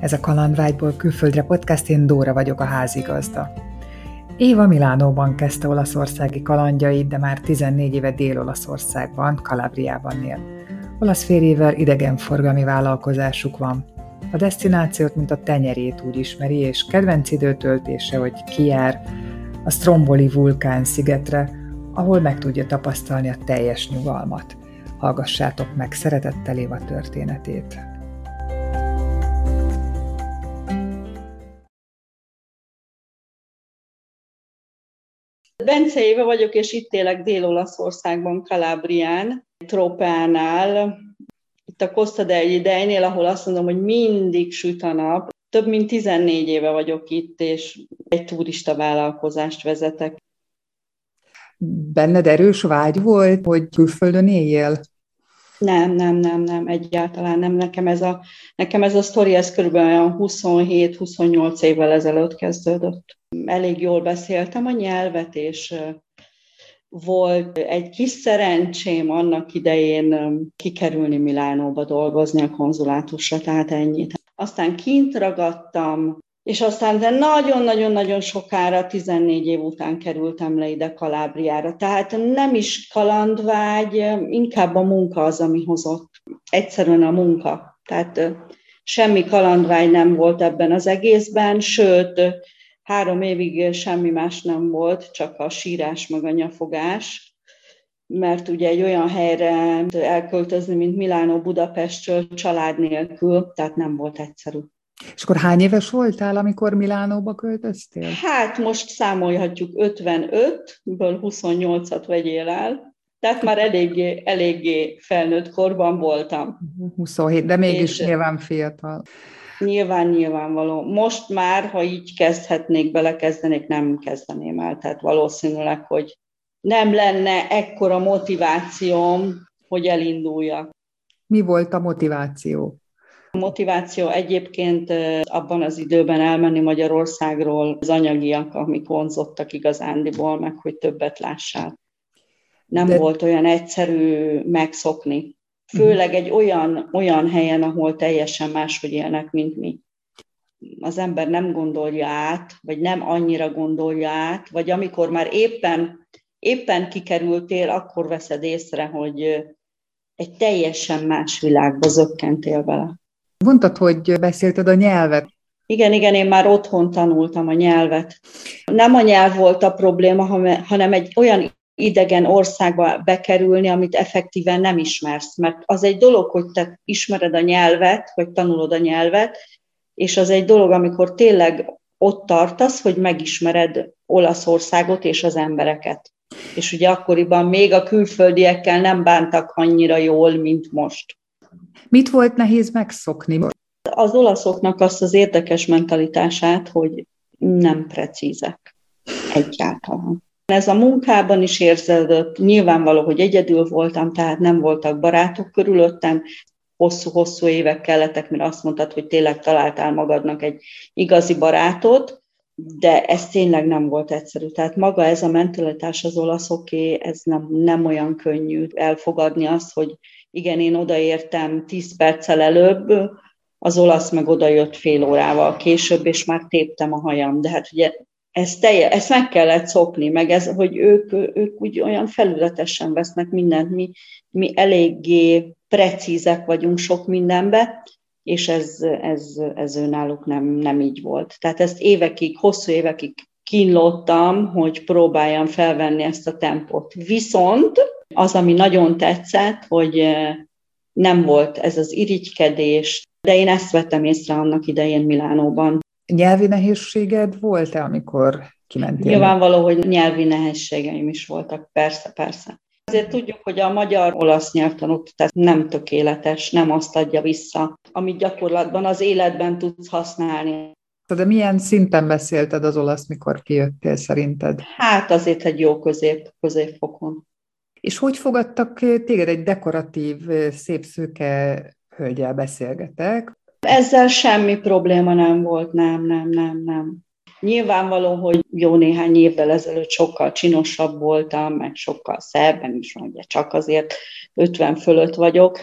Ez a Kalandvágyból külföldre podcast, én Dóra vagyok a házigazda. Éva Milánóban kezdte olaszországi kalandjait, de már 14 éve Dél-Olaszországban, Kalabriában él. Olasz férjével idegenforgalmi vállalkozásuk van. A destinációt, mint a tenyerét úgy ismeri, és kedvenc időtöltése, hogy kijár a Stromboli vulkán szigetre, ahol meg tudja tapasztalni a teljes nyugalmat. Hallgassátok meg szeretettel Éva történetét. Bence Éva vagyok, és itt élek Dél-Olaszországban, Kalabrián, Tropánál, itt a Costa del Dejnél, ahol azt mondom, hogy mindig süt a nap. Több mint 14 éve vagyok itt, és egy turista vállalkozást vezetek. Benned erős vágy volt, hogy külföldön éljél? Nem, nem, nem, nem, egyáltalán nem. Nekem ez a, nekem ez a sztori, ez körülbelül 27-28 évvel ezelőtt kezdődött. Elég jól beszéltem a nyelvet, és volt egy kis szerencsém annak idején kikerülni Milánóba dolgozni a konzulátusra, tehát ennyit. Aztán kint ragadtam, és aztán de nagyon-nagyon-nagyon sokára, 14 év után kerültem le ide Kalábriára. Tehát nem is kalandvágy, inkább a munka az, ami hozott. Egyszerűen a munka. Tehát semmi kalandvágy nem volt ebben az egészben, sőt, három évig semmi más nem volt, csak a sírás meg a nyafogás, mert ugye egy olyan helyre elköltözni, mint Milánó Budapestről család nélkül, tehát nem volt egyszerű. És akkor hány éves voltál, amikor Milánóba költöztél? Hát most számolhatjuk 55-ből 28-at vegyél el, tehát már eléggé, eléggé felnőtt korban voltam. 27, de mégis és nyilván fiatal. Nyilván, nyilvánvaló. Most már, ha így kezdhetnék, belekezdenék, nem kezdeném el. Tehát valószínűleg, hogy nem lenne ekkora motivációm, hogy elinduljak. Mi volt a motiváció? A motiváció egyébként abban az időben elmenni Magyarországról az anyagiak, amik vonzottak igazándiból, meg hogy többet lássál. Nem De... volt olyan egyszerű megszokni. Főleg egy olyan, olyan helyen, ahol teljesen máshogy élnek, mint mi. Az ember nem gondolja át, vagy nem annyira gondolja át, vagy amikor már éppen, éppen kikerültél, akkor veszed észre, hogy egy teljesen más világba zökkentél vele. Mondtad, hogy beszélted a nyelvet. Igen, igen, én már otthon tanultam a nyelvet. Nem a nyelv volt a probléma, hanem egy olyan idegen országba bekerülni, amit effektíven nem ismersz. Mert az egy dolog, hogy te ismered a nyelvet, vagy tanulod a nyelvet, és az egy dolog, amikor tényleg ott tartasz, hogy megismered Olaszországot és az embereket. És ugye akkoriban még a külföldiekkel nem bántak annyira jól, mint most. Mit volt nehéz megszokni? Az olaszoknak azt az érdekes mentalitását, hogy nem precízek egyáltalán. Ez a munkában is érződött, nyilvánvaló, hogy egyedül voltam, tehát nem voltak barátok körülöttem, hosszú-hosszú évek kellettek, mire azt mondtad, hogy tényleg találtál magadnak egy igazi barátot, de ez tényleg nem volt egyszerű. Tehát maga ez a mentalitás az olaszoké, ez nem, nem olyan könnyű elfogadni azt, hogy igen, én odaértem 10 perccel előbb, az olasz meg odajött fél órával később, és már téptem a hajam. De hát ugye ezt, telje, ezt meg kellett szokni, meg ez, hogy ők, ők úgy olyan felületesen vesznek mindent, mi, mi eléggé precízek vagyunk sok mindenbe, és ez, ez, ez náluk nem, nem így volt. Tehát ezt évekig, hosszú évekig kínlottam, hogy próbáljam felvenni ezt a tempót. Viszont az, ami nagyon tetszett, hogy eh, nem volt ez az irigykedés, de én ezt vettem észre annak idején Milánóban. Nyelvi nehézséged volt-e, amikor kimentél? Nyilvánvaló, hogy nyelvi nehézségeim is voltak, persze, persze. Azért tudjuk, hogy a magyar-olasz nyelvtanoktatás nem tökéletes, nem azt adja vissza, amit gyakorlatban az életben tudsz használni. De milyen szinten beszélted az olasz, mikor kijöttél szerinted? Hát azért egy jó közép, középfokon. És hogy fogadtak téged egy dekoratív, szép szőke hölgyel beszélgetek? Ezzel semmi probléma nem volt, nem, nem, nem, nem. Nyilvánvaló, hogy jó néhány évvel ezelőtt sokkal csinosabb voltam, meg sokkal szebben is, ugye csak azért 50 fölött vagyok,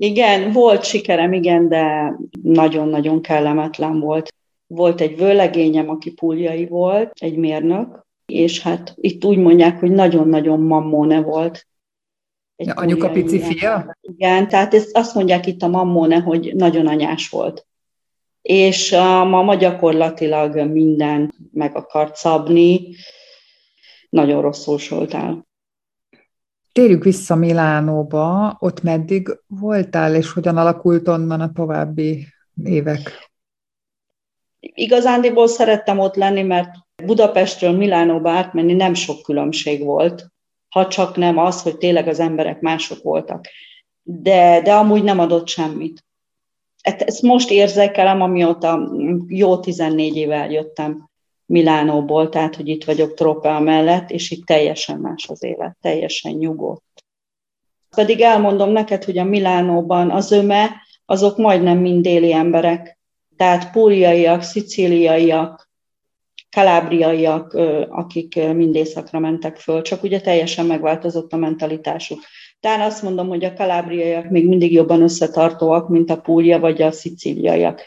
Igen, volt sikerem, igen, de nagyon-nagyon kellemetlen volt. Volt egy vőlegényem, aki puljai volt, egy mérnök, és hát itt úgy mondják, hogy nagyon-nagyon mammone volt. Egy anyuka pici fia? Igen, tehát ezt azt mondják itt a mammone, hogy nagyon anyás volt. És a mama gyakorlatilag mindent meg akart szabni, nagyon rosszul soltál. Térjük vissza Milánóba, ott meddig voltál, és hogyan alakult onnan a további évek? Igazándiból szerettem ott lenni, mert Budapestről Milánóba átmenni nem sok különbség volt, ha csak nem az, hogy tényleg az emberek mások voltak. De, de amúgy nem adott semmit. Ezt most érzékelem, amióta jó 14 éve jöttem Milánóból, tehát hogy itt vagyok Tropea mellett, és itt teljesen más az élet, teljesen nyugodt. Pedig elmondom neked, hogy a Milánóban az öme, azok majdnem mind déli emberek. Tehát púliaiak, szicíliaiak, kalábriaiak, akik mind északra mentek föl, csak ugye teljesen megváltozott a mentalitásuk. Tehát azt mondom, hogy a kalábriaiak még mindig jobban összetartóak, mint a púlia vagy a szicíliaiak.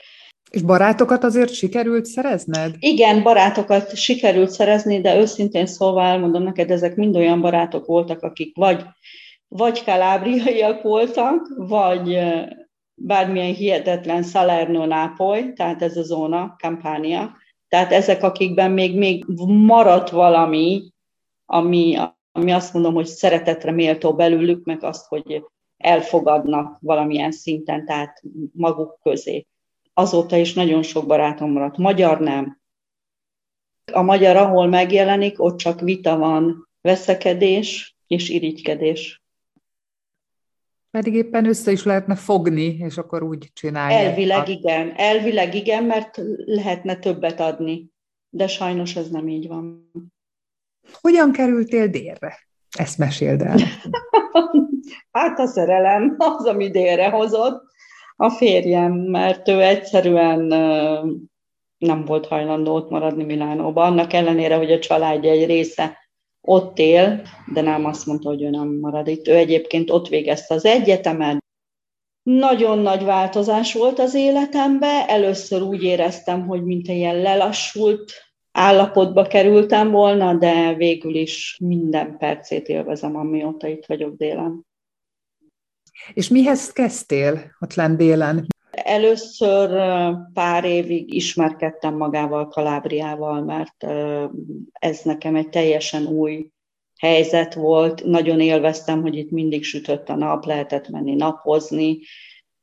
És barátokat azért sikerült szerezned? Igen, barátokat sikerült szerezni, de őszintén szólva elmondom neked, ezek mind olyan barátok voltak, akik vagy, vagy kalábriaiak voltak, vagy bármilyen hihetetlen Salerno Nápoly, tehát ez a zóna, Campania. Tehát ezek, akikben még, még maradt valami, ami, ami azt mondom, hogy szeretetre méltó belőlük, meg azt, hogy elfogadnak valamilyen szinten, tehát maguk közé azóta is nagyon sok barátom maradt. Magyar nem. A magyar, ahol megjelenik, ott csak vita van, veszekedés és irigykedés. Pedig éppen össze is lehetne fogni, és akkor úgy csinálni. Elvileg igen, elvileg igen, mert lehetne többet adni. De sajnos ez nem így van. Hogyan kerültél délre? Ezt meséld el. hát a szerelem az, ami délre hozott a férjem, mert ő egyszerűen nem volt hajlandó ott maradni Milánóban, annak ellenére, hogy a családja egy része ott él, de nem azt mondta, hogy ő nem marad itt. Ő egyébként ott végezte az egyetemet. Nagyon nagy változás volt az életemben. Először úgy éreztem, hogy mint egy ilyen lelassult állapotba kerültem volna, de végül is minden percét élvezem, amióta itt vagyok délen. És mihez kezdtél ott lent délen? Először pár évig ismerkedtem magával, Kalábriával, mert ez nekem egy teljesen új helyzet volt. Nagyon élveztem, hogy itt mindig sütött a nap, lehetett menni napozni.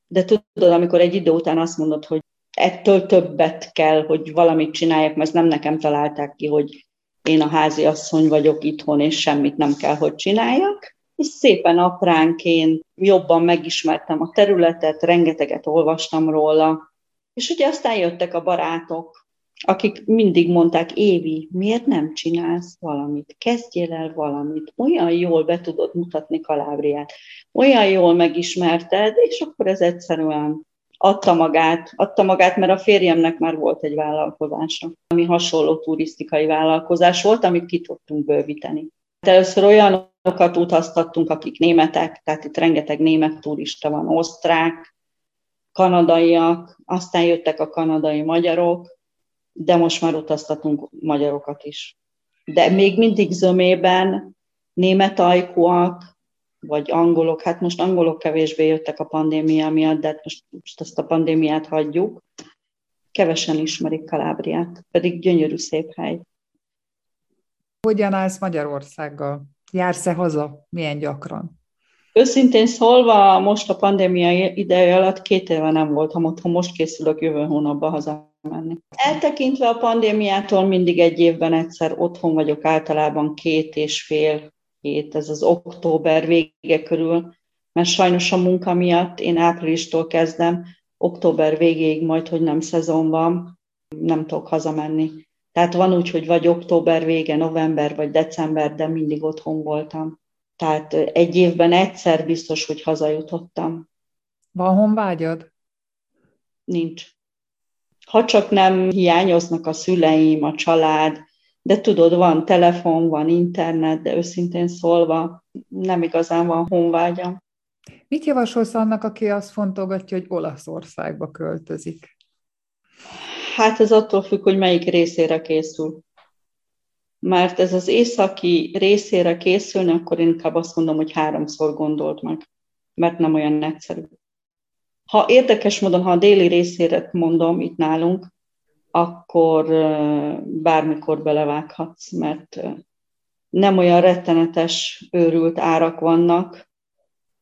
De tudod, amikor egy idő után azt mondod, hogy ettől többet kell, hogy valamit csináljak, mert nem nekem találták ki, hogy én a házi asszony vagyok itthon, és semmit nem kell, hogy csináljak, és szépen apránként jobban megismertem a területet, rengeteget olvastam róla, és ugye aztán jöttek a barátok, akik mindig mondták, Évi, miért nem csinálsz valamit? Kezdjél el valamit. Olyan jól be tudod mutatni Kalábriát, olyan jól megismerted, és akkor ez egyszerűen adta magát, adta magát, mert a férjemnek már volt egy vállalkozása, ami hasonló turisztikai vállalkozás volt, amit ki tudtunk bővíteni. Először olyanokat utaztattunk, akik németek, tehát itt rengeteg német turista van, osztrák, kanadaiak, aztán jöttek a kanadai magyarok, de most már utaztatunk magyarokat is. De még mindig zömében német ajkúak, vagy angolok, hát most angolok kevésbé jöttek a pandémia miatt, de hát most, most ezt a pandémiát hagyjuk. Kevesen ismerik Kalábriát, pedig gyönyörű szép hely. Hogyan állsz Magyarországgal? Jársz-e haza? Milyen gyakran? Őszintén szólva, most a pandémia ideje alatt két éve nem voltam otthon, most készülök jövő hónapba hazamenni. Eltekintve a pandémiától mindig egy évben egyszer otthon vagyok, általában két és fél hét, ez az október vége körül, mert sajnos a munka miatt én áprilistól kezdem, október végéig majd, hogy nem szezon van, nem tudok hazamenni. Tehát van úgy, hogy vagy október vége, november vagy december, de mindig otthon voltam. Tehát egy évben egyszer biztos, hogy hazajutottam. Van honvágyad? Nincs. Ha csak nem hiányoznak a szüleim, a család, de tudod, van telefon, van internet, de őszintén szólva nem igazán van honvágyam. Mit javasolsz annak, aki azt fontolgatja, hogy Olaszországba költözik? Hát ez attól függ, hogy melyik részére készül. Mert ez az északi részére készülni, akkor inkább azt mondom, hogy háromszor gondolt meg, mert nem olyan egyszerű. Ha érdekes módon, ha a déli részére mondom itt nálunk, akkor bármikor belevághatsz, mert nem olyan rettenetes, őrült árak vannak,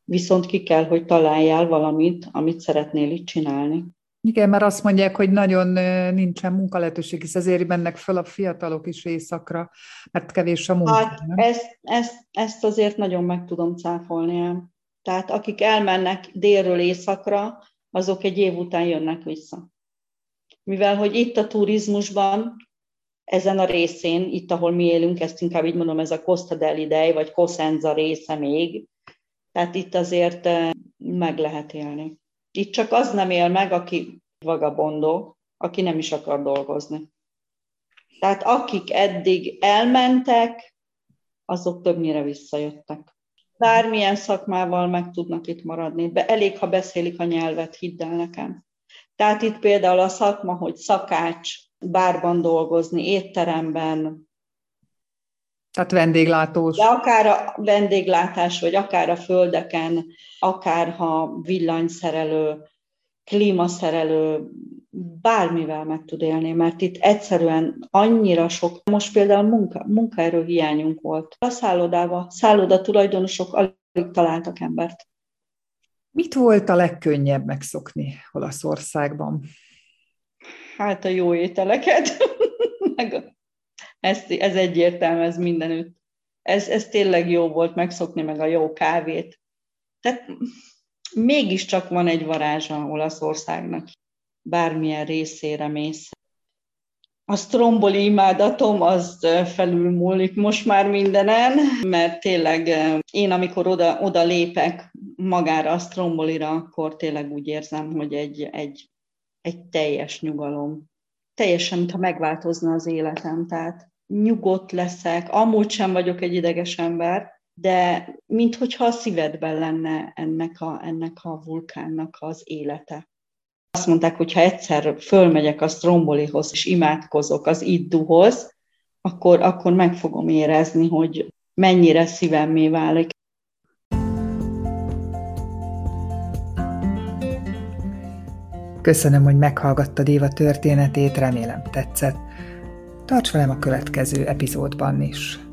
viszont ki kell, hogy találjál valamit, amit szeretnél itt csinálni. Igen, mert azt mondják, hogy nagyon nincsen munkalehetőség, hisz ezért mennek fel a fiatalok is éjszakra, mert kevés a munka. Hát ezt, ezt, ezt azért nagyon meg tudom cáfolni. Tehát akik elmennek délről északra, azok egy év után jönnek vissza. Mivel, hogy itt a turizmusban, ezen a részén, itt, ahol mi élünk, ezt inkább így mondom, ez a Costa del Idei, vagy Cosenza része még, tehát itt azért meg lehet élni. Itt csak az nem él meg, aki vagabondó, aki nem is akar dolgozni. Tehát akik eddig elmentek, azok többnyire visszajöttek. Bármilyen szakmával meg tudnak itt maradni. De elég, ha beszélik a nyelvet, hidd el nekem. Tehát itt például a szakma, hogy szakács, bárban dolgozni, étteremben, tehát vendéglátós. De akár a vendéglátás, vagy akár a földeken, akár ha villanyszerelő, klímaszerelő, bármivel meg tud élni, mert itt egyszerűen annyira sok, most például munka, munkaerő hiányunk volt. A szállodával, szálloda tulajdonosok alig találtak embert. Mit volt a legkönnyebb megszokni Olaszországban? Hát a jó ételeket, meg a ez, ez egyértelmű, ez mindenütt. Ez, ez tényleg jó volt megszokni meg a jó kávét. Tehát mégiscsak van egy varázsa Olaszországnak, bármilyen részére mész. A stromboli imádatom az felülmúlik most már mindenen, mert tényleg én, amikor oda, oda lépek magára a strombolira, akkor tényleg úgy érzem, hogy egy, egy, egy teljes nyugalom. Teljesen, mintha megváltozna az életem. Tehát nyugodt leszek, amúgy sem vagyok egy ideges ember, de minthogyha a szívedben lenne ennek a, ennek a vulkánnak az élete. Azt mondták, hogy ha egyszer fölmegyek a Strombolihoz, és imádkozok az Idduhoz, akkor, akkor meg fogom érezni, hogy mennyire szívemmé válik. Köszönöm, hogy meghallgattad Éva történetét, remélem tetszett. Tarts velem a következő epizódban is.